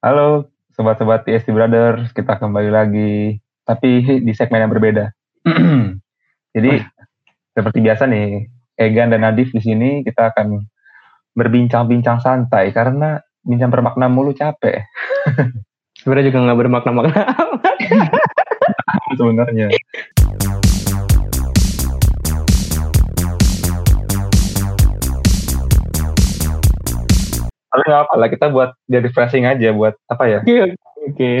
Halo sobat-sobat TST Brothers, kita kembali lagi tapi di segmen yang berbeda. Jadi seperti biasa nih, Egan dan Nadif di sini kita akan berbincang-bincang santai karena bincang bermakna mulu capek. Sebenarnya juga nggak bermakna-makna. Sebenarnya. Tapi nggak apa lah, kita buat jadi refreshing aja buat apa ya? Oke. Oke.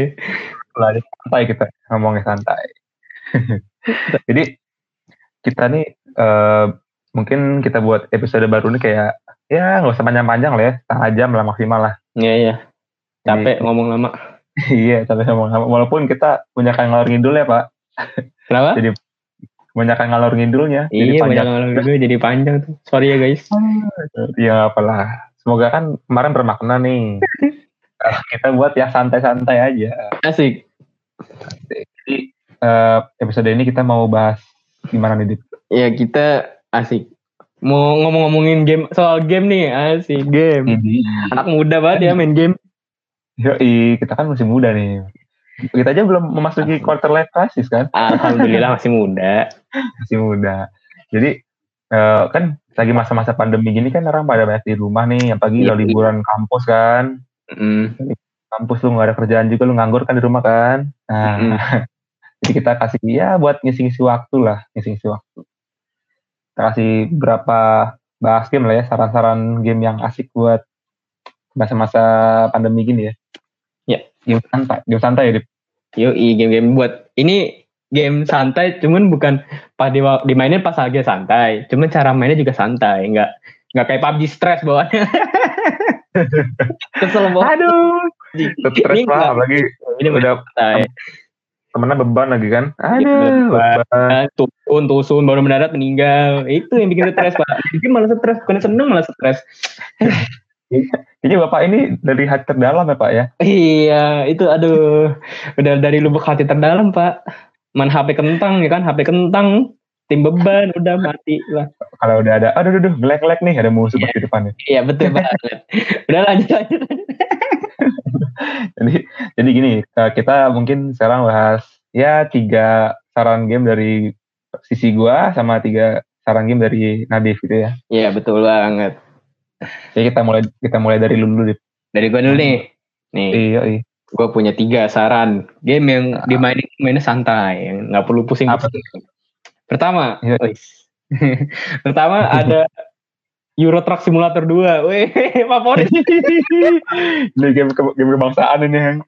Lari santai kita ngomongnya santai. jadi kita nih eh, mungkin kita buat episode baru ini kayak ya nggak usah panjang-panjang lah ya, setengah jam lah maksimal lah. Iya iya. Capek Jadi- ngomong lama. iya, tapi ngomong walaupun kita punya kan ngalor ngidul ya pak, Kenapa? Jadi banyak ngalor ngidulnya. jadi iya banyak ngomong juga jadi panjang tuh. Sorry ya guys. Ya apalah. Semoga kan kemarin bermakna nih. Kalau kita buat ya santai-santai aja. Asik. Jadi eh, episode ini kita mau bahas gimana nih Dit? Ya kita asik. Mau ngomong-ngomongin game soal game nih asik game. Ini. Anak muda banget ya main game. Yoi, kita kan masih muda nih. Kita aja belum memasuki quarter life crisis kan? Alhamdulillah masih muda. Masih muda. Jadi eh, kan lagi masa-masa pandemi gini kan orang pada banyak di rumah nih, apalagi Iya. kalau liburan kampus kan. Mm. Kampus lu nggak ada kerjaan juga lu nganggur kan di rumah kan. Nah, Mm. jadi kita kasih ya buat ngisi-ngisi waktu lah, ngisi-ngisi waktu. Kita kasih berapa bahas game lah ya, saran-saran game yang asik buat masa-masa pandemi gini ya. Ya. Game santai, game santai ya, Dip. Yoi game-game buat ini game santai cuman bukan pas di, dimainin pas lagi santai. Cuman cara mainnya juga santai nggak nggak kayak PUBG stress bawaannya kesel banget. Aduh, stres Ini lah, apalagi ini udah santai. temennya beban lagi kan. Iya, Aduh, beban. beban. tusun tusun baru mendarat meninggal. Itu yang bikin stres pak. Jadi malah stres bukan seneng malah stres. Kayaknya bapak ini dari hati terdalam ya pak ya. iya itu aduh. Udah dari lubuk hati terdalam pak man HP kentang ya kan HP kentang tim beban udah mati lah Kalau udah ada, aduh, aduh, aduh, gelek-gelek nih, ada musuh Iya. di depannya. iya betul banget udah lanjut lanjut Jadi, jadi gini, eh, kita mungkin sekarang bahas ya tiga saran game dari sisi gua sama tiga saran game dari Nadif gitu ya. iya betul banget Jadi kita mulai kita mulai dari lu dulu. Dari gua dulu nih nih Iya, iya. Gue punya tiga saran. Game yang dimainin mainnya santai yang nggak perlu pusing Apa pertama Iya. pertama ada Euro Truck Simulator 2 weh favorit. Ini game ke- game kebangsaan ini yang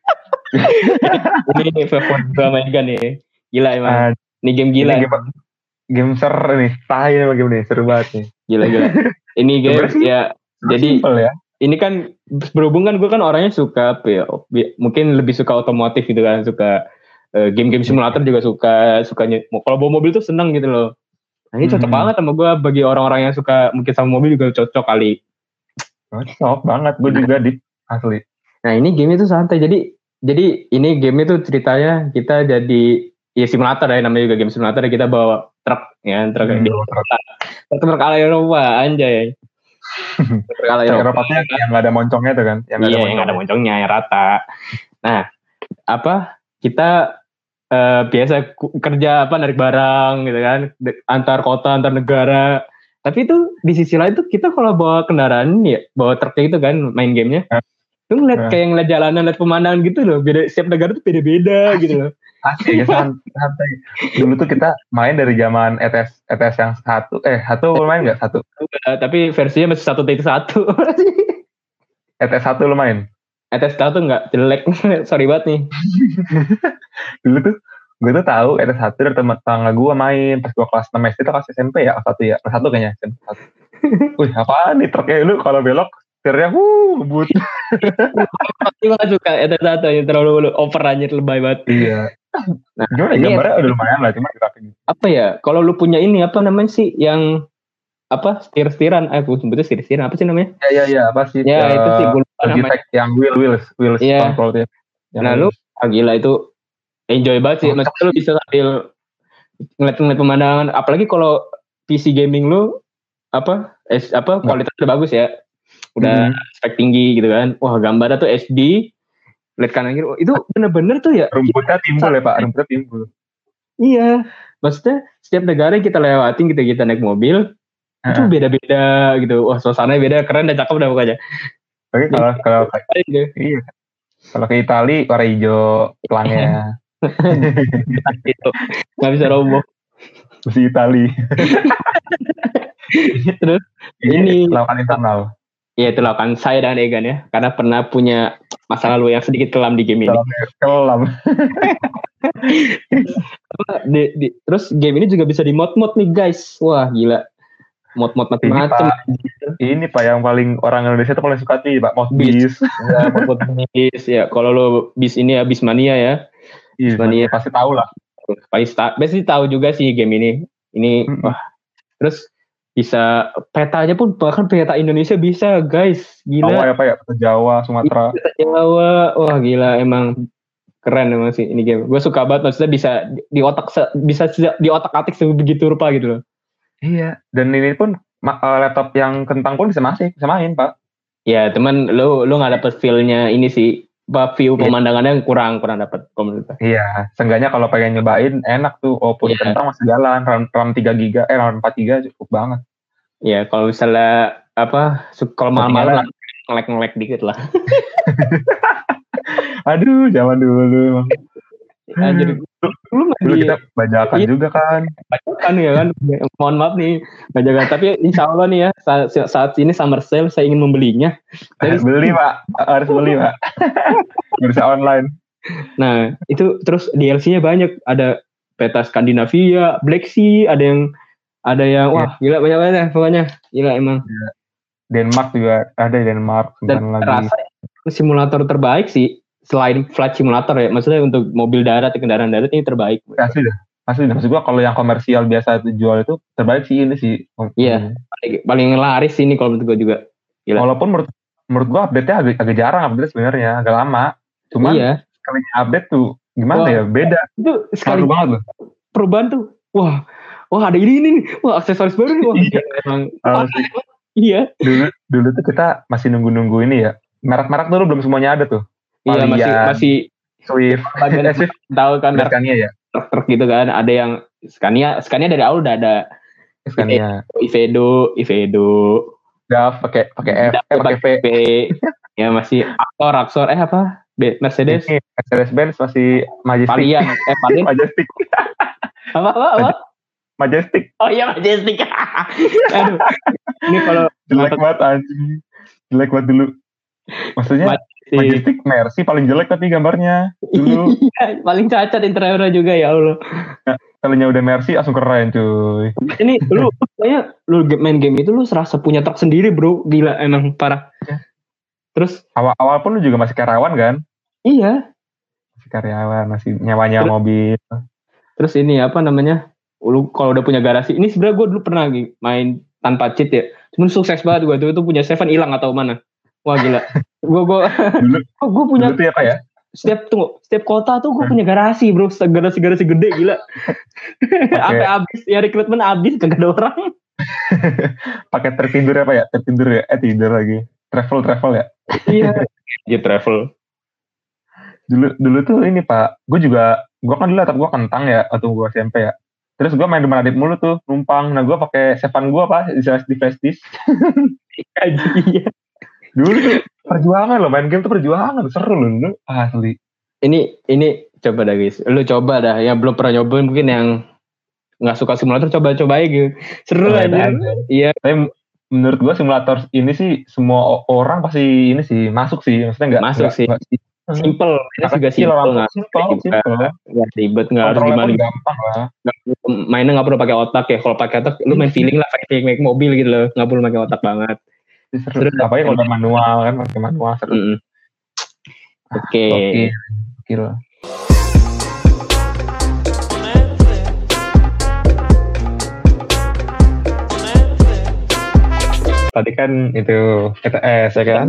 ini favorit gue mainkan nih. Gila emang. Ah, ini game gila. ini game, game ser nih, emang game nih, seru banget nih. gila gila. Ini game ya jadi Simple ya. Ini kan berhubung kan gue kan orangnya suka ya mungkin lebih suka otomotif gitu kan suka eh, game-game simulator juga suka sukanya kalau bawa mobil tuh seneng gitu loh. Nah ini cocok Hmm. banget sama gue bagi orang-orang yang suka mungkin sama mobil juga cocok kali. Cocok banget, gue juga di asli. nah ini game itu santai jadi jadi ini game itu ceritanya kita jadi ya simulator ya namanya juga game simulator kita bawa truk ya truk Hmm, di truk. Truk ala Eropa anjay truk ala Truk Eropa Eropanya yang nggak ada moncongnya tuh kan, yang nggak iya, ada yang ada moncongnya. yang rata. Nah, apa kita eh, biasa kerja apa narik barang gitu kan, antar kota, antar negara. Tapi itu di sisi lain tuh kita kalau bawa kendaraan ya, bawa truknya itu kan main gamenya, Eh. tuh ngeliat Eh. kayak ngeliat jalanan, ngeliat pemandangan gitu loh. Beda setiap negara tuh beda-beda gitu loh. Asli, ya, santai. Dulu tuh kita main dari zaman ETS ETS yang satu, eh satu main nggak satu? Tapi versinya masih satu titik satu. ETS satu lu main? ETS satu nggak jelek, sorry banget nih. Dulu tuh gue tuh tahu ETS satu dari teman tetangga gue main pas gue kelas 6 SD itu kelas SMP ya kelas satu ya kelas satu kayaknya SMP satu. Wih apaan nih truknya lu kalau belok setirnya wuh ngebut. Tapi gue gak suka ETS satu yang terlalu over anjir lebay banget. Iya. Nah, Gimana ini gambarnya udah lumayan lah cuma grafiknya. apa ya kalau lu punya ini apa namanya sih yang apa setir stiran eh bukan sebetulnya setir stiran apa sih namanya Ya ya ya apa sih? ya eh, itu sih gue lupa namanya yang wheel wheels wheels Iya. control ya. Yang nah lu ah, gila itu enjoy banget sih Oh. maksudnya lu bisa sambil ngeliat-ngeliat pemandangan apalagi kalau PC gaming lu apa es, apa kualitasnya udah bagus ya udah Hmm. spek tinggi gitu kan wah gambarnya tuh SD lihat kanan kiri. Oh, itu bener-bener tuh ya. Rumputnya timbul ya Pak, rumputnya timbul. Iya, maksudnya setiap negara yang kita lewatin kita kita naik mobil itu Heeh. beda-beda gitu. Wah suasananya beda, keren dan cakep dah pokoknya. Oke kalau kalau Gitu. iya. Kalau ke Itali warna hijau pelangnya Gitu. Nggak bisa roboh. besi Itali. Terus Ini- lakukan internal. ya itu lah kan saya dan Egan ya, karena pernah punya masa lalu yang sedikit kelam di game ini. Kelam. Di- di- terus game ini juga bisa di mod-mod nih guys. Wah gila. Mod-mod macam-macam. Ini Pak yang paling orang Indonesia tuh paling suka nih Pak mod Bis. bis. Ya, mod-mod bis ya. Kalau lo bis ini ya bis mania ya. Iya, Mania. pasti tahu lah. Pasti pasti tahu juga sih game ini. Ini Mm-mm. wah. Terus bisa petanya pun bahkan peta Indonesia bisa guys. Jawa Gila. ya Pak ya, Jawa, Sumatera. Peta Jawa. Wah gila emang keren emang sih ini game. Gue suka banget maksudnya bisa di, otak bisa di otak atik sebegitu rupa gitu loh. Iya. Dan ini pun eh, laptop yang kentang pun bisa masih bisa main Pak. Ya teman lu lu nggak dapet feel-nya ini sih view Iya. pemandangannya kurang kurang dapet komunitas. Iya. Seenggaknya kalau pengen nyobain enak tuh. Walaupun Iya. kentang masih jalan. RAM, RAM 3 giga, eh RAM 4 giga cukup banget. Ya kalau misalnya apa kalau malam-malam Ketinggalan. ngelek ngelek dikit lah. Aduh, zaman dulu emang. Lu mah Dulu di kita bajakan Iya. juga kan. kan ya kan. Mohon maaf nih, bajakan. Tapi insya Allah nih ya saat, saat ini summer sale saya ingin membelinya. Dari- beli Pak. Harus beli Pak. Bisa online. Nah itu terus DLC-nya banyak. Ada peta Skandinavia, Black Sea, ada yang ada yang wah gila banyak banget ya pokoknya gila emang. Denmark juga ada Denmark Dan lagi. simulator terbaik sih selain flight simulator ya. Maksudnya untuk mobil darat, kendaraan darat ini terbaik. Asli dah. Asli dah. Maksud gua kalau yang komersial biasa jual itu terbaik sih ini sih. Iya. Paling, paling laris ini kalau menurut gue juga. Gila. Walaupun menurut menurut gua update-nya agak, agak jarang update sebenarnya, agak lama. Cuman iya. sekali update tuh gimana Wah. ya? Beda. Itu sekali banget loh. perubahan tuh. Wah, wah ada ini ini nih. Wah aksesoris baru nih. Wah, Iya. emang. Iya. dulu dulu tuh kita masih nunggu-nunggu ini ya. Merek-merek dulu belum semuanya ada tuh. Iya masih masih Swift, bagian eh, Swift tahu kan merek Scania ya. truk gitu kan. Ada yang Scania, Scania dari awal udah ada Scania. Ivedo, Ivedo, DAF pakai pakai F, eh pakai V. P, ya masih Axor, Axor, eh apa? B, Mercedes, Ini Mercedes Benz masih Majestic. Valiant, eh Valiant, Majestic. apa apa apa? Majestic. Oh iya Majestic. Aduh. Ini kalau Jelek banget anjing. Jelek banget dulu. Maksudnya Majestic. Majestic Mercy paling jelek tapi gambarnya. Dulu paling cacat interiornya juga ya Allah. kalinya udah Mercy langsung keren cuy. Ini lu kayaknya lu main game itu lu serasa punya truk sendiri, Bro. Gila emang parah. Iya. Terus Awal-awal pun lu juga masih karyawan kan? iya, Masih karyawan, masih nyawa-nyawa Terus- mobil. terus ini apa namanya? Lu kalau udah punya garasi, ini sebenarnya gue dulu pernah main tanpa cheat ya. Cuman sukses banget gue tuh itu punya Seven hilang atau mana. Wah gila. gue gue gue punya dulu tuh ya ya? setiap tunggu setiap kota tuh gue punya garasi bro garasi garasi gede gila sampai habis ya rekrutmen habis kagak ada orang Pakai tertidur ya Pak ya? Tertidur ya? Eh tidur lagi. Travel travel ya? iya dia travel Dulu dulu tuh ini Pak, gue juga gue kan dulu laptop gue kentang ya waktu gue SMP ya. Terus gue main di Manadip mulu tuh numpang. Nah gue pakai Sevan gue Pak di di flash disk. iya Dulu tuh perjuangan loh main game tuh perjuangan seru loh dulu asli. ini ini coba dah guys lu coba dah yang belum pernah nyobain mungkin yang nggak suka simulator coba coba aja gitu seru aja. iya Tapi menurut gue simulator ini sih semua orang pasti ini sih masuk sih maksudnya nggak Masuk nggak- sih. nggak- simple ini juga simple nggak nggak ribet nggak harus gimana gampang lah mainnya nggak perlu pakai otak ya kalau pakai otak lu main feeling lah pakai make mobil gitu loh nggak perlu pakai otak banget seru Seru. apalagi kalau manual kan pakai manual seru Mm-mm. oke Oke. Gokil. Tadi kan itu ETS ya kan?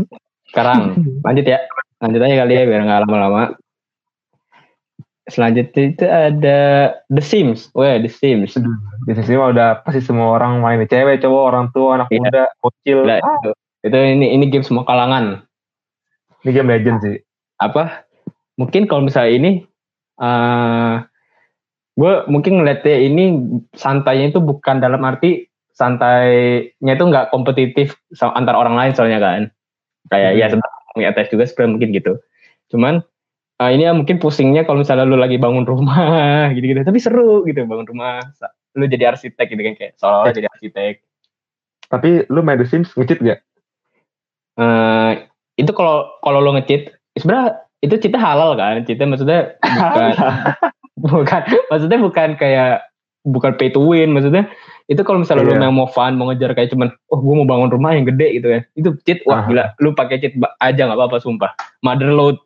sekarang lanjut ya lanjut aja kali ya biar nggak lama-lama selanjutnya itu ada The Sims wah The Sims Di sini mah udah pasti semua orang main cewek, cowok, orang tua, anak Iya. muda, bocil. Gila, Ah, itu, itu ini ini game semua kalangan ini game legend sih. apa mungkin kalau misalnya ini uh, gue mungkin ngeliatnya ini santainya itu bukan dalam arti santainya itu nggak kompetitif antar orang lain soalnya kan kayak ya, hmm. ya sebenarnya tes juga sebenarnya mungkin gitu cuman uh, ini ya mungkin pusingnya kalau misalnya lu lagi bangun rumah gitu-gitu. Tapi seru gitu bangun rumah. Lu jadi arsitek gitu kan kayak seolah-olah jadi arsitek. Tapi lu main The Sims ngecit gak? Uh, itu kalau kalau lo ngecit sebenarnya itu cita halal kan? Cita maksudnya bukan bukan maksudnya bukan kayak bukan pay to win. Maksudnya itu kalau misalnya yeah. lu mau fun mau ngejar kayak cuman oh gue mau bangun rumah yang gede gitu ya itu cheat wah uh-huh. gila lu pakai cheat aja nggak apa-apa sumpah. Mother load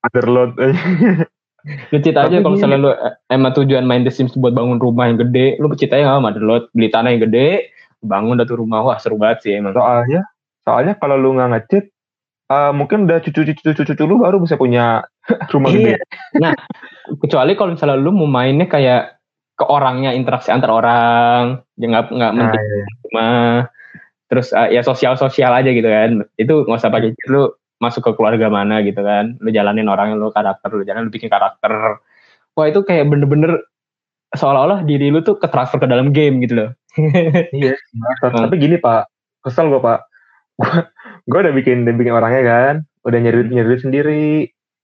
mother load lu cheat aja kalau misalnya lu eh, emang tujuan main The Sims buat bangun rumah yang gede lu aja nggak mother load beli tanah yang gede bangun dari rumah wah seru banget sih emang soalnya soalnya kalau lu nggak ngecit uh, mungkin udah cucu-cucu-cucu lu baru bisa punya rumah gede. Iya. Nah, kecuali kalau misalnya lu mau mainnya kayak ke orangnya interaksi antar orang, ya nggak nggak nah, iya. cuma terus uh, ya sosial-sosial aja gitu kan. Itu nggak usah pakai lu masuk ke keluarga mana gitu kan. Lu jalanin orangnya lu karakter, lu jalan lu bikin karakter. Wah, itu kayak bener-bener seolah-olah diri lu tuh ke transfer ke dalam game gitu loh. iya, tapi gini Pak, kesel gue Pak. Gue udah bikin udah bikin orangnya kan. Udah nyari nyari sendiri.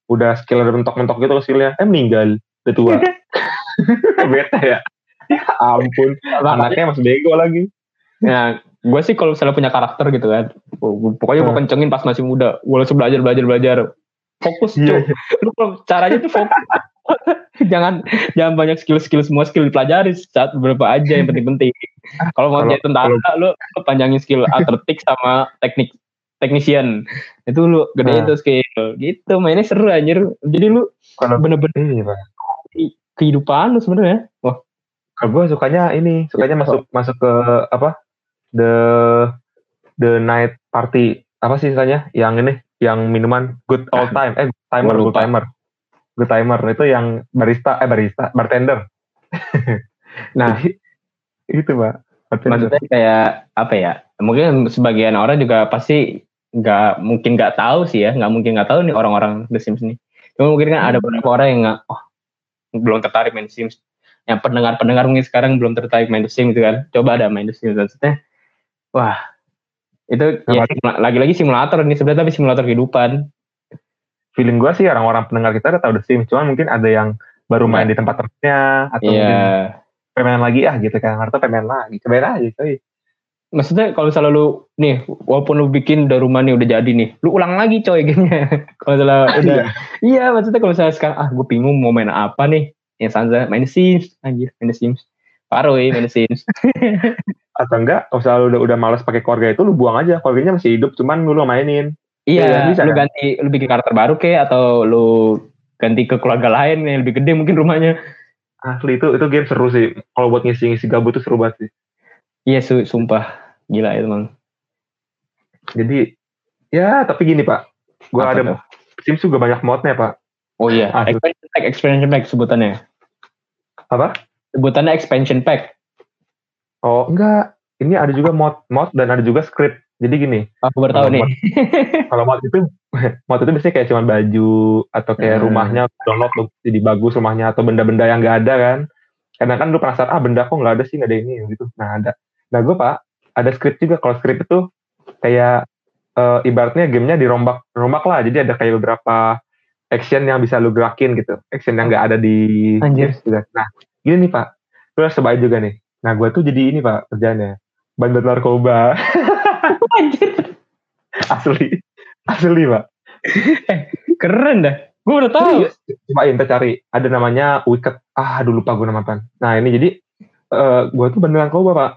Udah skill udah mentok-mentok gitu skillnya. Eh meninggal. Udah tua. Beta ya. Ya ampun anaknya masih bego lagi. Ya gue sih kalau misalnya punya karakter gitu kan pokoknya gue hmm. kencengin pas masih muda. Gue langsung belajar belajar belajar. Fokus yeah. lu kalau caranya tuh fokus. Jangan jangan banyak skill-skill semua skill dipelajari. Saat beberapa aja yang penting-penting. kalau mau jadi tentara lu, lu panjangin skill atletik sama teknik technician itu lu gede nah. itu skill. Gitu mainnya seru anjir. Jadi lu bener-bener pak. Kehidupan lu sebenarnya. Wah. Kalau gue sukanya ini sukanya masuk masuk ke apa the the night party apa sih istilahnya? Yang ini yang minuman good old time eh timer good timer. Good timer itu yang barista eh barista bartender. Nah itu pak maksudnya kayak apa ya mungkin sebagian orang juga pasti nggak mungkin nggak tahu sih ya nggak mungkin nggak tahu nih orang-orang The Sims ini. Cuma mungkin kan ada beberapa orang yang nggak oh belum tertarik main The Sims. Yang pendengar-pendengar mungkin sekarang belum tertarik main The Sims gitu kan. Coba ada main The Sims maksudnya wah itu ya, lagi-lagi simulator ini sebenarnya tapi simulator kehidupan feeling gue sih orang-orang pendengar kita udah tahu The Sims, cuman mungkin ada yang baru main yeah. di tempat terusnya atau yeah. mungkin pengen lagi ah gitu kan, atau pengen lagi, cobain aja coy. Maksudnya kalau misalnya lu nih, walaupun lu bikin udah rumah nih udah jadi nih, lu ulang lagi coy gamenya. kalau misalnya udah, iya maksudnya kalau misalnya sekarang ah gue bingung mau main apa nih, yang Sanza main The Sims, anjir main The Sims, ya main The Sims. atau enggak, kalau misalnya lu udah, udah males pakai keluarga itu lu buang aja, keluarganya masih hidup, cuman lu mainin. Iya, ya, bisa, lu kan? ganti, lu bikin karakter baru ke atau lu ganti ke keluarga lain yang lebih gede mungkin rumahnya. Asli itu itu game seru sih. Kalau buat ngisi-ngisi gabut tuh seru banget sih. Iya, su sumpah gila itu mang. Jadi ya tapi gini pak, gua Apa ada tuh? Sims juga banyak modnya pak. Oh iya, ah, expansion pack, expansion pack sebutannya. Apa? Sebutannya expansion pack. Oh enggak, ini ada juga mod mod dan ada juga script. Jadi gini. Aku baru tahu nih. kalau mod itu mod itu biasanya kayak cuma baju atau kayak hmm. rumahnya download jadi bagus rumahnya atau benda-benda yang nggak ada kan. Kadang kan lu penasaran ah benda kok nggak ada sih nggak ada ini gitu. Nah ada. Nah gue pak ada script juga. Kalau script itu kayak uh, ibaratnya gamenya dirombak rombak lah. Jadi ada kayak beberapa action yang bisa lu gerakin gitu. Action yang nggak ada di. Anjir. Juga. Nah gini nih pak. Lu harus cobain juga nih. Nah gue tuh jadi ini pak kerjanya bandar narkoba. asli, asli pak. Eh, keren dah. Gue udah tahu. Coba kita cari. Ada namanya Wicked. Ah, dulu lupa gue nama apa. Nah ini jadi uh, eh, gue tuh bandar narkoba pak.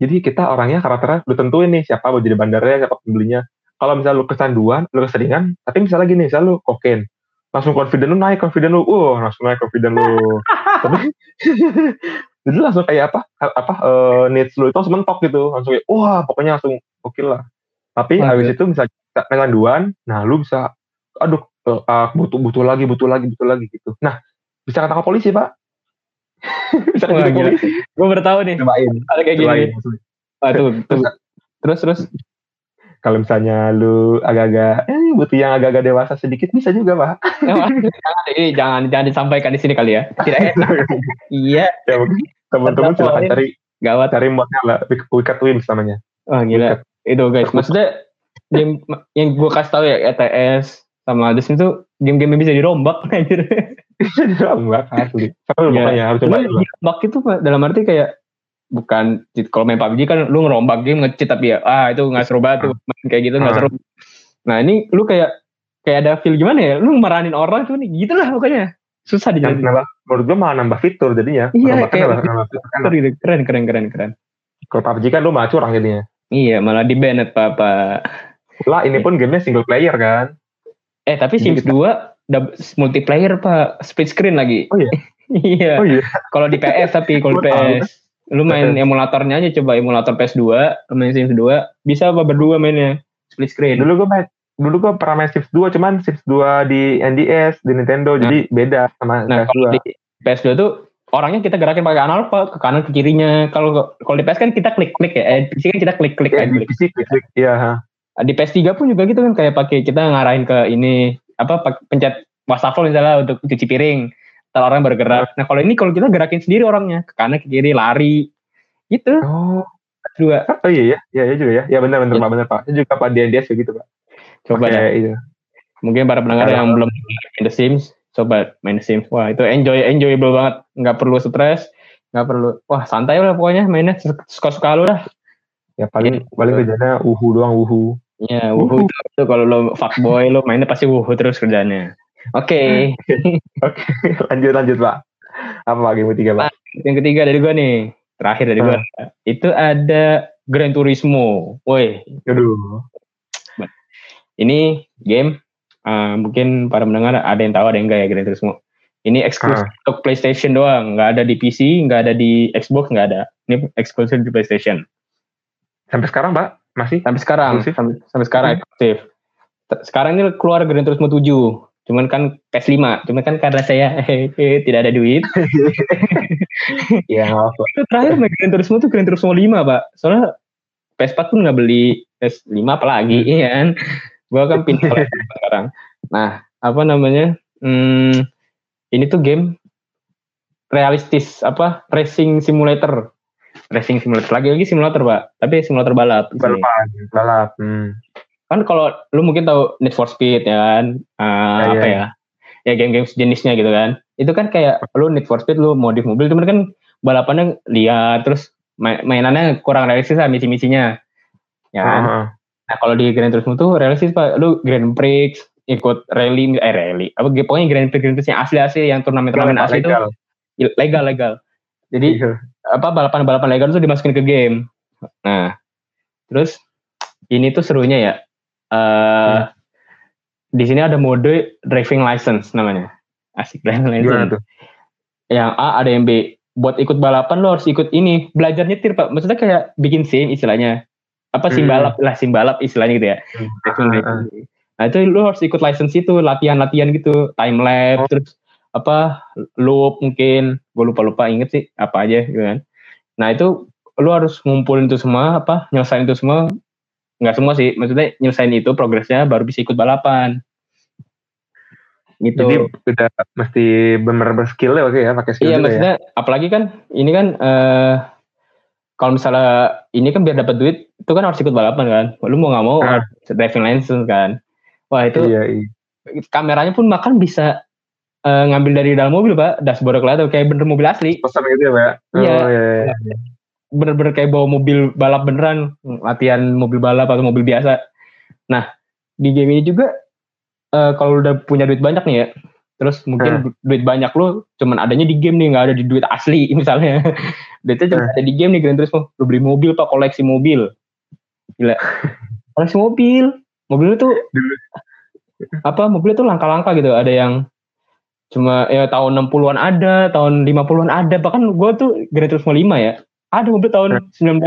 Jadi kita orangnya karakternya udah tentuin nih siapa mau jadi bandarnya, siapa pembelinya. Kalau misalnya lu kesanduan, lu keseringan, tapi misalnya gini, misalnya lu kokain, langsung confident lu naik, confident lu, uh, langsung naik confident lu. tapi jadi langsung kayak apa apa uh, needs lu itu langsung mentok gitu. Langsung kayak wah pokoknya langsung oke okay lah. Tapi nah, habis itu bisa kecanduan nah lu bisa aduh uh, butuh butuh lagi butuh lagi butuh lagi gitu. Nah bisa ketangkap polisi pak. Bisa ketangkap polisi. Gue baru tahu nih. Cobain. Ada kayak gini. Aduh terus terus kalau misalnya lu agak-agak eh butuh yang agak-agak dewasa sedikit bisa juga pak. Jangan, eh, jangan jangan disampaikan di sini kali ya. Tidak enak iya. Ya, teman-teman silahkan cari gawat. cari modnya lah wicked wins namanya. Oh gila. Wicked. itu guys. Maksudnya game yang gue kasih tahu ya ETS sama Hades itu game-game yang bisa dirombak anjir. Dirombak asli. Seru ya. ya harus coba dirombak. itu dalam arti kayak bukan kalau main PUBG kan lu ngerombak game ngecit tapi ya ah itu nggak seru banget tuh ah. main kayak gitu nggak ah. seru. Nah ini lu kayak kayak ada feel gimana ya? Lu meranin orang tuh nih gitu lah pokoknya. Susah dijelasin nambah menurut gua malah nambah fitur jadinya. Iya kayak nambah, fitur gitu. Keren keren keren keren. Kalau PUBG kan lu malah curang jadinya. Iya malah di banned papa lah ini pun gamenya single player kan. Eh tapi Sims dua multiplayer pak. Split screen lagi. Oh iya? Iya. Oh iya. Kalau di PS tapi kalau PS Lu main emulatornya aja coba emulator PS2, lu main Sims 2, bisa apa berdua mainnya? Split screen. Dulu gue main dulu gue pernah main Sims 2 cuman Sims 2 di NDS di Nintendo nah. jadi beda sama nah, PS2. Di PS2 tuh orangnya kita gerakin pakai analog ke kanan ke kirinya. Kalau kalau di PS kan kita klik-klik ya. Eh, PC kan kita klik-klik ya, Di PC klik-klik. Iya, Di PS3 pun juga gitu kan kayak pakai kita ngarahin ke ini apa pencet wastafel misalnya untuk cuci piring ntar orang bergerak. Nah kalau ini kalau kita gerakin sendiri orangnya ke kanan ke kiri lari gitu. Oh. Dua. Oh iya ya, iya juga ya. Ya benar benar ya. Pak benar Pak. Itu juga Pak DNDS begitu Pak. Coba ya. Itu. Mungkin para pendengar yang belum main The Sims, coba main The Sims. Wah itu enjoy enjoyable banget. Nggak perlu stres, nggak perlu. Wah santai lah pokoknya mainnya suka suka lu lah. Ya paling ya, paling kerjanya uhu doang uhu. Ya, wuhu itu, itu kalau lo fuckboy lo mainnya pasti wuhu terus kerjanya. Oke. Oke, lanjut lanjut Pak. Apa yang ketiga Pak? Yang ketiga dari gua nih, terakhir dari gua. Hmm. Itu ada Gran Turismo. Woi. Aduh. Ini game uh, mungkin para mendengar ada yang tahu ada yang enggak ya Gran Turismo. Ini eksklusif hmm. untuk PlayStation doang, nggak ada di PC, nggak ada di Xbox, nggak ada. Ini eksklusif di PlayStation. Sampai sekarang, Pak? Masih? Sampai sekarang, sampai, sampai sekarang hmm. eksklusif. Sekarang ini keluar Gran Turismo 7 cuman kan PS5 cuman kan karena saya tidak ada duit. Ya apa terakhir main Gran Turismo tuh Gran Turismo 5 pak. Soalnya PS4 pun nggak beli PS5 apalagi iya kan? Gua kan pindah sekarang. Nah apa namanya? Hmm, ini tuh game realistis apa? Racing simulator. Racing simulator. Lagi lagi simulator pak. Tapi simulator balap balap balap hmm kan kalau lu mungkin tahu Need for Speed ya kan? Uh, ya, apa ya? Ya game-game jenisnya gitu kan. Itu kan kayak lu Need for Speed lu modif mobil cuman kan balapannya liar terus mainannya kurang realistis lah misi-misinya. Ya kan? Uh -huh. nah kalau di Grand Turismo tuh realistis pak. Lu Grand Prix ikut rally eh rally. Apa pokoknya Grand Prix Grand Prix yang asli-asli yang turnamen-turnamen asli itu legal legal jadi iya. apa balapan-balapan legal itu dimasukin ke game. Nah terus ini tuh serunya ya Uh, hmm. Di sini ada mode driving license namanya. Asik driving license. Yang A ada yang B. Buat ikut balapan lo harus ikut ini. Belajar nyetir pak. Maksudnya kayak bikin sim istilahnya. Apa sim hmm. balap lah sim balap istilahnya gitu ya. Hmm. Nah itu lo harus ikut license itu latihan-latihan gitu. Time lapse oh. terus apa loop mungkin gue lupa lupa inget sih apa aja gitu kan nah itu lo harus ngumpulin itu semua apa nyelesain itu semua nggak semua sih maksudnya nyelesain itu progresnya baru bisa ikut balapan gitu jadi udah mesti bener-bener skill ya oke ya pakai skill iya ya? maksudnya ya? apalagi kan ini kan uh, kalau misalnya ini kan biar dapat duit itu kan harus ikut balapan kan lu mau nggak mau nah. driving license kan wah itu iya, iya. kameranya pun makan bisa uh, ngambil dari dalam mobil pak dashboard kelihatan kayak bener mobil asli pesan gitu ya pak iya, oh, iya, iya. iya bener-bener kayak bawa mobil balap beneran latihan mobil balap atau mobil biasa. Nah di game ini juga uh, kalau udah punya duit banyak nih ya terus mungkin hmm. duit banyak lo cuman adanya di game nih nggak ada di duit asli misalnya. Duitnya cuma hmm. ada di game nih Gran Turismo. Lo beli mobil pak koleksi mobil. Gila. Koleksi mobil. Mobil itu apa mobil itu langka-langka gitu. Ada yang cuma ya tahun 60-an ada, tahun 50-an ada, bahkan gue tuh Gran Turismo 5 ya. Ada mobil tahun 19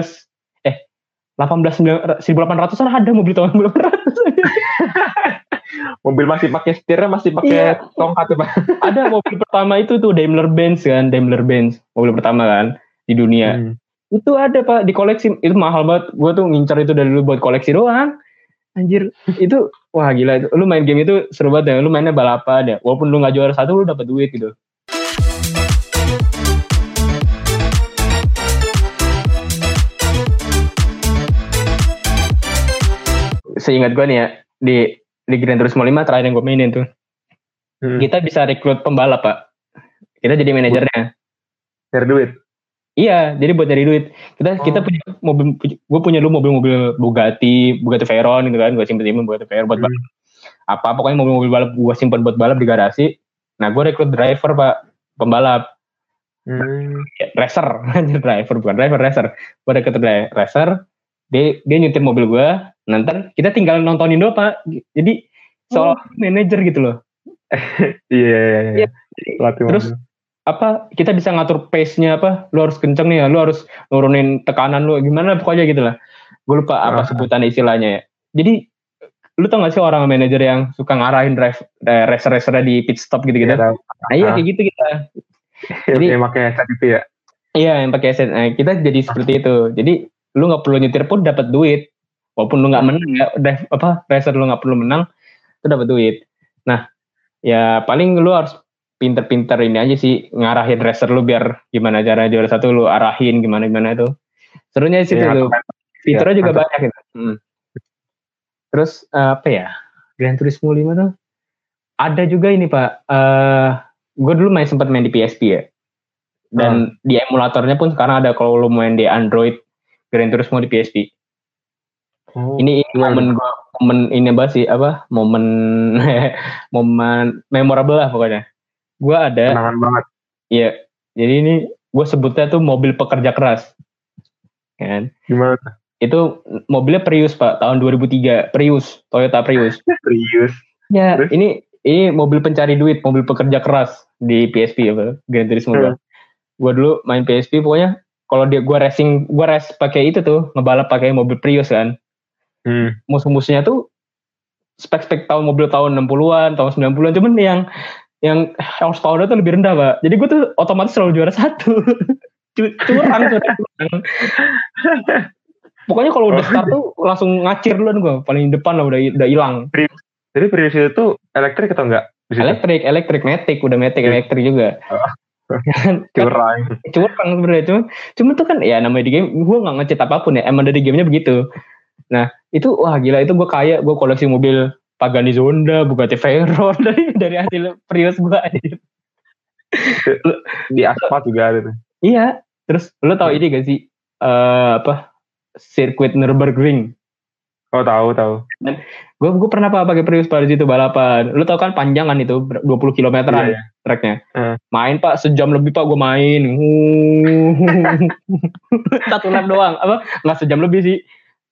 eh 18 1800-an ada mobil tahun 1800. mobil masih pakai setirnya masih pakai iya. tongkat Pak. ada mobil pertama itu tuh Daimler Benz kan, Daimler Benz, mobil pertama kan di dunia. Hmm. Itu ada Pak di koleksi, itu mahal banget. Gue tuh ngincar itu dari dulu buat koleksi doang. Anjir, itu wah gila itu. Lu main game itu seru banget ya. Lu mainnya balapan ya. Walaupun lu gak juara satu, lu dapat duit gitu. Seingat gue nih ya, di di Gran Turismo 5 terakhir yang gue mainin tuh. Hmm. Kita bisa rekrut pembalap, Pak. Kita jadi manajernya. Cari duit. Iya, jadi buat nyari duit. Kita Oh. kita punya mobil, gue punya lu mobil-mobil Bugatti, Bugatti Veyron gitu kan, gue simpen simpen Bugatti Veyron buat Hmm. balap. Apa pokoknya mobil-mobil balap gue simpen buat balap di garasi. Nah, gue rekrut driver pak, pembalap, Hmm. ya, racer, driver bukan driver racer. Gue rekrut dri- racer, dia dia nyetir mobil gue, nanti kita tinggal nontonin doang pak. Jadi seolah manajer gitu loh. Iya, iya, iya. Iya. Latih Terus mobil. apa kita bisa ngatur pace-nya apa lu harus kenceng nih ya lu harus nurunin tekanan lu gimana pokoknya gitu lah gue lupa apa Ah. sebutan istilahnya ya jadi lu tau gak sih orang manajer yang suka ngarahin drive eh, racer racer di pit stop gitu gitu Iya, tahu. nah, iya Ah. kayak gitu kita Jadi yang pakai itu ya. iya yang pakai headset nah, kita jadi seperti itu jadi lu nggak perlu nyetir pun dapat duit. Walaupun lu nggak menang ya apa racer lu nggak perlu menang itu dapat duit. Nah ya paling lu harus pinter-pinter ini aja sih ngarahin racer lu biar gimana cara juara satu lu arahin gimana gimana itu serunya sih Iya, tuh. ngatur- fiturnya iya, juga ngatur. banyak gitu. Hmm. terus eh, apa ya Gran Turismo 5 tuh? Ada juga ini pak. Eh gue dulu main sempat main di PSP ya. Dan di emulatornya pun sekarang ada kalau lu main di Android Gran Turismo di PSP Oh, ini, ini momen gua momen ini banget sih apa momen momen memorable lah pokoknya gue ada kenangan banget. Iya, jadi ini gue sebutnya tuh mobil pekerja keras. Kan? Gimana tuh? Itu mobilnya Prius pak, tahun 2003, Prius, Toyota Prius. Serius. Ya, Terus? ini ini mobil pencari duit, mobil pekerja keras di PSP apa, Gran Turismo Hmm. gua. Gua dulu main PSP pokoknya kalau dia gua racing, gua race pakai itu tuh, ngebalap pakai mobil Prius kan. Hmm. Musuh-musuhnya tuh spek-spek tahun mobil tahun 60-an, tahun 90-an, cuman yang yang horsepower tuh lebih rendah, Pak. Jadi gue tuh otomatis selalu juara satu. Cu- curang, curang. Pokoknya kalau udah start tuh langsung ngacir duluan gue, paling depan lah udah udah hilang. Jadi Prius itu elektrik atau enggak? Elektrik, elektrik, metik, udah metik, Iya. elektrik juga. Kan? Curang. curang sebenarnya. Cuman cuman tuh kan ya namanya di game gue nggak ngecet apa pun ya. Emang dari gamenya begitu. Nah itu wah gila itu gue kaya gue koleksi mobil Pagani Zonda Bugatti Veyron dari dari hasil Prius gue Di aspal juga ada tuh. iya. Terus lo tau ini gak sih? Eh apa? Sirkuit Nürburgring. Oh tahu tahu. Gue gue pernah apa pakai Prius pada situ balapan lo tau kan panjangan itu ber- 20 kilometeran iya. treknya Hmm. main pak sejam lebih pak gue main satu lap doang apa nggak sejam lebih sih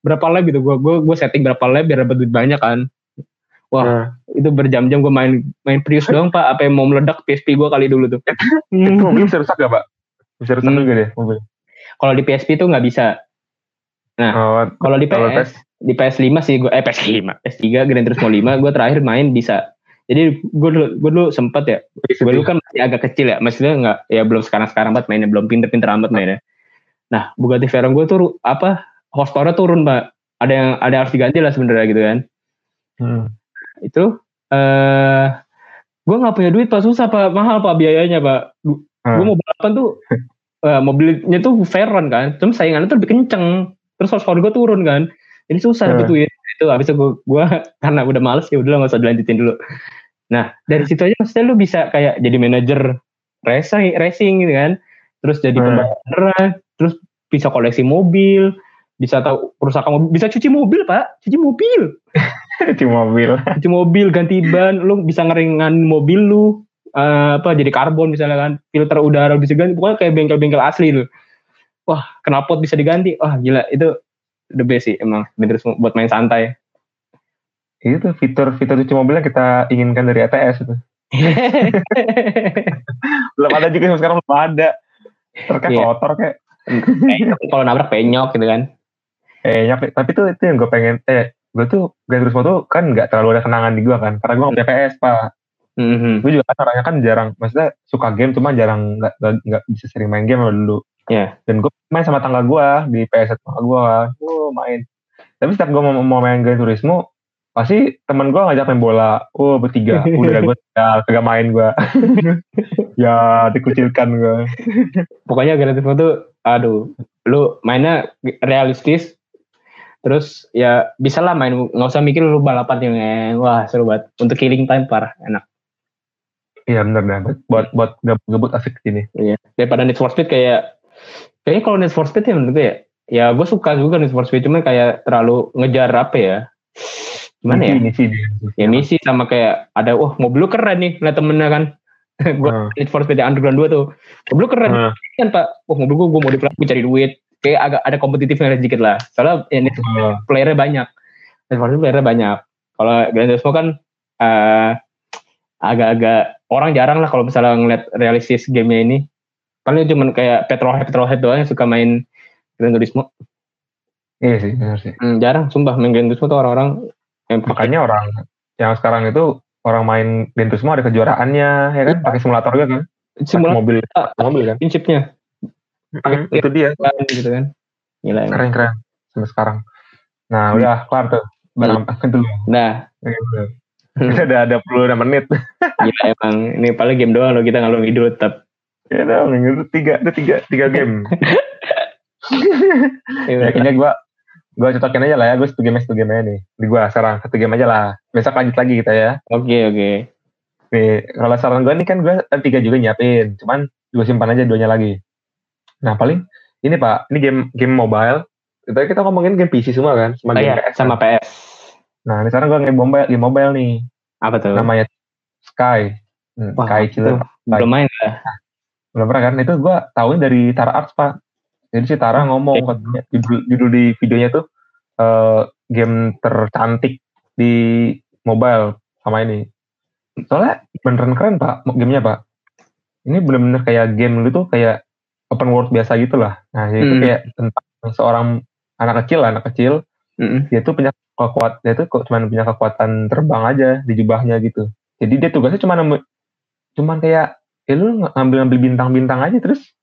berapa lap gitu gue gue gue setting berapa lap biar dapat duit banyak kan Wah. Nah, itu berjam-jam gue main main Prius doang pak apa yang mau meledak PSP gue kali dulu tuh itu mobil bisa rusak gak pak? Bisa rusak Hmm. juga deh mobil. kalau di PSP tuh nggak bisa Oh, kalau di PS di PS5 sih gue eh PS5 PS3 Gran Turismo 5 gue terakhir main bisa. Jadi gue dulu gue dulu sempet ya gue dulu kan masih agak kecil ya maksudnya nggak ya belum sekarang sekarang banget mainnya belum pinter-pinter amat mainnya. Nah Bugatti Veyron gue tuh apa horsepower turun pak ada yang ada yang harus diganti lah sebenarnya gitu kan. Hmm. itu eh gue nggak punya duit pak. Susah pak. Mahal pak biayanya pak. Gue Hmm. mau balapan tuh eh, mobilnya tuh Veyron kan. Terus saingannya tuh lebih kenceng. Terus horsepower gue turun kan jadi susah Hmm. duit. Itu habis itu gue, gue karena udah males ya udah nggak usah dilanjutin dulu. Nah dari situ aja maksudnya lu bisa kayak jadi manajer racing racing gitu kan. Terus jadi Hmm. pembalap beneran terus bisa koleksi mobil bisa tahu kerusakan mobil bisa cuci mobil pak. Cuci mobil. Di mobil. cuci mobil ganti ban lu bisa ngeringan mobil lu eh, apa jadi karbon misalnya kan. Filter udara bisa ganti pokoknya kayak bengkel-bengkel asli lu wah knalpot bisa diganti. Wah gila itu the best sih emang bener semua buat main santai Itu fitur-fitur cuci mobil yang kita inginkan dari ETS itu. Belum ada juga sampai sekarang belum ada. Truknya Iya. kotor kayak Penyok, kalau nabrak penyok gitu kan eh nyok. Tapi tuh itu yang gue pengen. Eh gue tuh Gran Turismo tuh kan nggak terlalu ada kenangan di gue kan. Karena gue nggak punya PS pak. Mhm. Gue juga kan orangnya kan jarang. Maksudnya suka game cuma jarang nggak nggak- bisa sering main game dulu. Iya. Dan gue main sama tangga gue di PS tangga gue. Main. Tapi setiap gue mau, mau main Gran Turismo, pasti temen gue ngajak main bola. Oh bertiga. Udah gue ya kagak main gue ya dikucilkan gue pokoknya Grand Turismo tuh aduh lu mainnya realistis. Terus ya bisa lah main. Nggak usah mikir lu balapan yang wah seru banget. Untuk killing time parah. Enak. Iya benar benar buat buat gabut asik sini. Iya. Daripada Need for Speed kayak kayaknya kalau Need for Speed ya menurut gue ya ya gue suka juga Need for Speed cuma kayak terlalu ngejar apa ya? Gimana ya? misi, ya misi sama kayak ada wah mobil lu keren nih lihat temennya kan. Gue uh. Need for Speed Underground 2 tuh. Mobil lu keren uh. kan pak wah mobil gue gue mau dipelak gue cari duit. Kayak agak ada kompetitifnya sedikit lah. Soalnya ya, Need uh. playernya banyak. Need for Speed playernya banyak. Kalau Grand Turismo kan uh, agak-agak orang jarang lah kalau misalnya ngeliat realistis gamenya ini. Paling cuma kayak petrolhead petrolhead doang yang suka main Grand Turismo. Iya sih benar sih. Hmm, jarang sumpah main Grand Turismo tuh orang-orang makanya orang yang sekarang itu orang main Gran Turismo ada kejuaraannya ya kan? Pakai simulator juga kan? Simulator. mobil mobil kan? Prinsipnya hmm, itu dia. Gitu kan? Gila, keren keren sampai sekarang. Nah hmm. udah kelar tuh. Barang hmm. itu nah. Kita udah. Ada puluh menit. Gila emang. Ini paling game doang loh kita ngalung hidup tetap. Ya dong itu tiga ada tiga tiga game ya, kayaknya gue gue cocokin aja lah ya gue satu game satu game aja nih. Di gue sekarang satu game aja lah. Besok lanjut lagi kita ya. Oke okay, oke okay. nih kalau saran gue nih kan gue tiga juga nyiapin. Cuman gue simpan aja duanya lagi. Nah paling ini pak ini game game mobile. Kita kita ngomongin game PC semua kan sama oh, game iya, PS sama kan? PS nah ini sekarang gue game mobile game mobile nih. Apa tuh? Namanya Sky. Hmm, Wah, Sky Killer belum main ya belum pernah kan? Itu gue tahuin dari Tara Arts pak jadi si Tara ngomong katanya judul, judul di videonya tuh uh, game tercantik di mobile sama ini. Soalnya beneran keren pak gamenya pak. Ini bener-bener kayak game lu tuh kayak open world biasa gitu lah. Nah itu hmm. kayak tentang seorang anak kecil anak kecil. Hmm. Dia tuh punya kekuatan, dia tuh cuma punya kekuatan terbang aja di jubahnya gitu. Jadi dia tugasnya cuma cuman kayak ya lu ngambil-ngambil bintang-bintang aja terus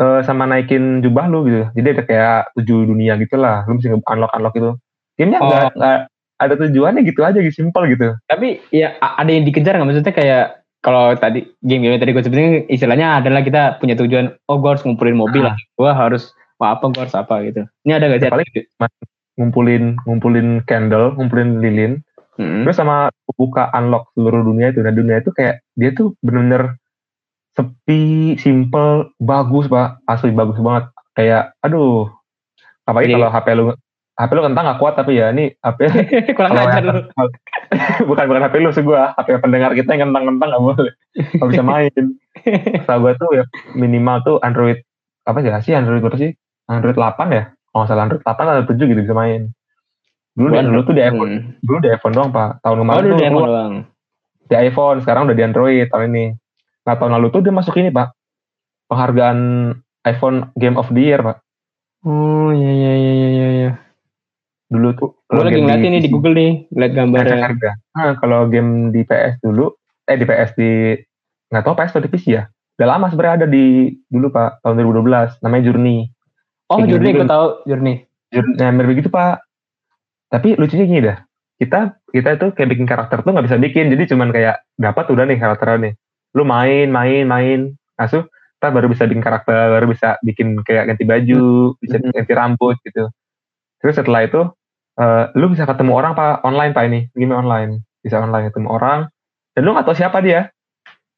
uh, sama naikin jubah lu gitu. Jadi ada kayak tujuh dunia gitu lah. Lu mesti unlock unlock itu. Gamenya oh. gak, ada tujuannya gitu aja gitu simpel gitu. Tapi ya ada yang dikejar nggak maksudnya kayak kalau tadi game-game tadi gue sebutin istilahnya adalah kita punya tujuan oh gue harus ngumpulin mobil lah ah. gue harus apa gue harus apa gitu ini ada gak sih paling ngumpulin ngumpulin candle ngumpulin lilin hmm. terus sama buka unlock seluruh dunia itu dan dunia itu kayak dia tuh bener-bener sepi, simple, bagus pak, asli bagus banget. Kayak, aduh, apalagi kalau HP lu HP lu kentang gak kuat tapi ya ini HP kurang ajar lu. bukan bukan HP lu sih gua, HP pendengar kita yang kentang-kentang gak boleh. Gak bisa main. Setahu gua tuh ya minimal tuh Android apa sih sih Android berapa sih? Android 8 ya? Oh salah Android 8 atau 7 gitu bisa main. Dulu, di, dulu tuh di iPhone, hmm. dulu di iPhone doang pak. Tahun kemarin oh, tuh di iPhone doang. Di iPhone, sekarang udah di Android tahun ini. Nah tahun lalu tuh dia masuk ini pak penghargaan iPhone Game of the Year pak. Oh iya iya iya iya iya. Dulu tuh. Gue lagi ngeliat ini di Google nih, lihat gambarnya. Harga. Nah kalau game di PS dulu, eh di PS di nggak tahu PS atau di PC ya. Udah lama sebenarnya ada di dulu pak tahun 2012 namanya Journey. Oh Kayak Journey gue tahu Journey. Journey, nah mirip gitu pak. Tapi lucunya gini dah, kita kita itu kayak bikin karakter tuh nggak bisa bikin, jadi cuman kayak dapat udah nih karakternya nih lu main main main. Asuh kita baru bisa bikin karakter baru bisa bikin kayak ganti baju bisa hmm. ganti rambut gitu. Terus setelah itu uh, lu bisa ketemu orang pak online pak ini game online. Bisa online ketemu orang dan lu gak tahu siapa dia.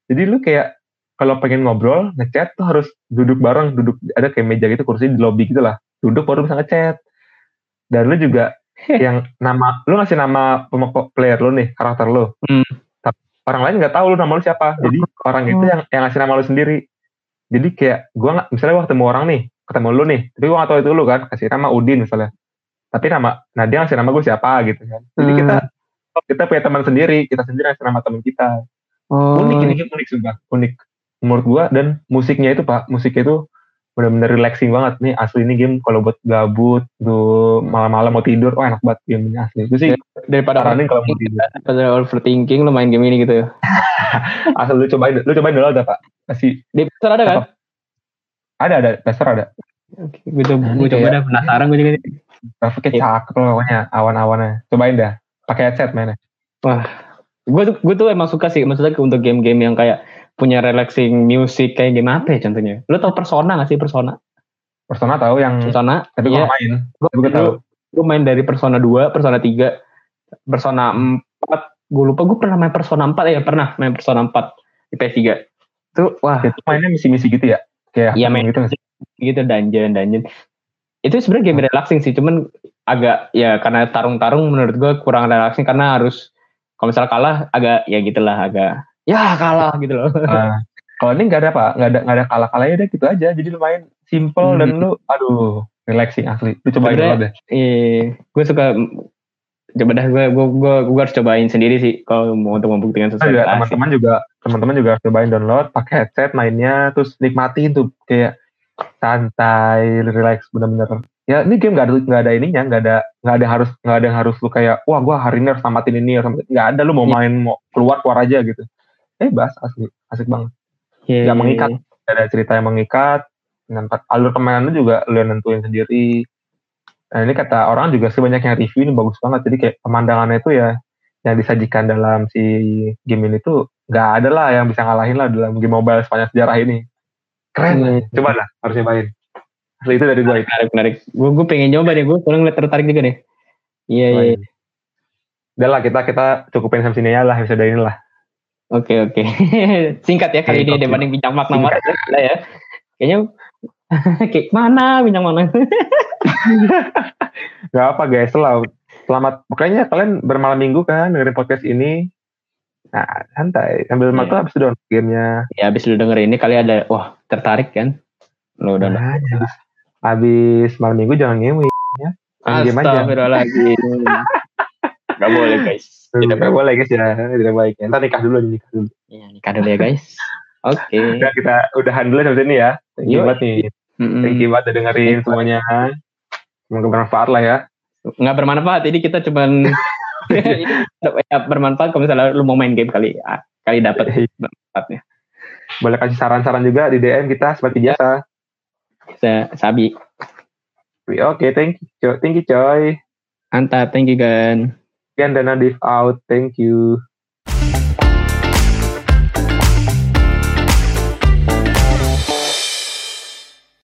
Jadi lu kayak kalau pengen ngobrol ngechat tuh harus duduk bareng duduk ada kayak meja gitu kursi di lobby gitu lah. Duduk baru bisa ngechat. Dan lu juga yang nama lu ngasih nama player lu nih karakter lu. Hmm orang lain nggak tahu lu nama lu siapa. Jadi orang itu yang yang ngasih nama lu sendiri. Jadi kayak gua nggak misalnya gua ketemu orang nih ketemu lu nih tapi gua nggak tahu itu lu kan kasih nama Udin misalnya. Tapi nama nah dia ngasih nama gue siapa gitu kan. Jadi kita hmm. kita punya teman sendiri kita sendiri ngasih nama teman kita. Oh. unik ini unik juga unik menurut gua. Dan musiknya itu pak musiknya itu benar-benar relaxing banget. Nih asli ini game kalau buat gabut tuh malam-malam mau tidur oh enak banget game ini asli. Itu sih daripada running kalau mau tidur. Daripada overthinking lo main game ini gitu. Ya asli lu cobain lu cobain dulu ada pak. Masih di pasar ada kan? Ada ada. Pasar ada. Oke, gue coba, gue coba dah penasaran gue juga nih. Grafiknya cakep loh pokoknya. Awan-awannya. Cobain dah. pakai headset mainnya. Wah, gue tuh gue tuh emang suka sih maksudnya untuk game-game yang kayak punya relaxing music kayak game apa ya contohnya? Lo tau Persona gak sih Persona? Persona tahu yang Persona? tapi iya. gue main. Gue tahu. gue main dari Persona 2, Persona 3, Persona 4. Gue lupa gue pernah main Persona 4 ya pernah main Persona 4 di PS3. Itu wah Itu mainnya misi-misi gitu ya? Kayak Iya, main gitu sih? gitu dungeon dungeon. Itu sebenarnya game relaxing sih, cuman agak ya karena tarung-tarung menurut gue kurang relaxing karena harus kalau misalnya kalah agak ya gitulah agak ya kalah gitu loh. Nah, kalau ini nggak ada apa, nggak ada nggak ada kalah kalahnya deh gitu aja. Jadi lu main simple dan Hmm. lu, aduh, relaxing asli. Lu cobain dulu deh. Iya, gue suka coba dah gue gue gue gue harus cobain sendiri sih kalau mau untuk membuktikan Nah, sesuatu. Asik. teman-teman juga teman-teman juga harus cobain download, pakai headset mainnya, terus nikmatin tuh kayak santai, relax bener-bener. Ya ini game nggak ada nggak ada ininya, nggak ada nggak ada harus nggak ada harus lu kayak wah gua hari ini harus tamatin ini harus tamatin-" nggak ada lu mau Iya. main mau keluar keluar aja gitu. Eh bas asli asik banget. Iya, nggak mengikat. Ada cerita yang mengikat. Dengan alur permainan lu juga lu yang nentuin sendiri. Nah ini kata orang juga sih banyak yang review ini bagus banget. Jadi kayak pemandangannya itu ya yang disajikan dalam si game ini tuh nggak ada lah yang bisa ngalahin lah dalam game mobile sepanjang sejarah ini. Keren. Hmm. Coba lah harus nyobain. Asli itu dari gue. Menarik menarik. Gue gue pengen nyoba deh gue soalnya ngeliat tertarik juga deh. Iya iya. Cobain. Udah lah kita kita cukupin sampai sini ya lah episode ini lah. Oke oke. Singkat ya kali ini oke. dibanding bincang makna marah ya. ya. Kayaknya kayak mana bincang mana? Gak apa guys lah. Selamat. Pokoknya kalian bermalam minggu kan dengerin podcast ini. Nah santai sambil Iya. makan habis download gamenya. ya abis lu denger ini kali ada wah tertarik kan? Lo udah Nah, habis, habis malam minggu jangan ngewe. main game aja. Astagfirullahaladzim. Gak boleh guys. Tidak boleh guys ya, tidak baik. ya. Ntar nikah dulu, nikah dulu. Ya, nikah dulu ya guys. Oke. Udah kita udahan dulu sampai sini ya. Thank you banget nih. Mm-mm. Thank you banget udah dengerin semuanya. Semoga bermanfaat lah ya. Nggak bermanfaat. Ini kita cuman ini ya, bermanfaat kalau misalnya lu mau main game kali ah, kali dapat bermanfaatnya. Boleh kasih saran-saran juga di DM kita seperti biasa. Sa- Sabi. Oke, thank you. Coy. Thank you, Coy. Mantap. Thank you, Gan. Again, dan Nadif out. Thank you.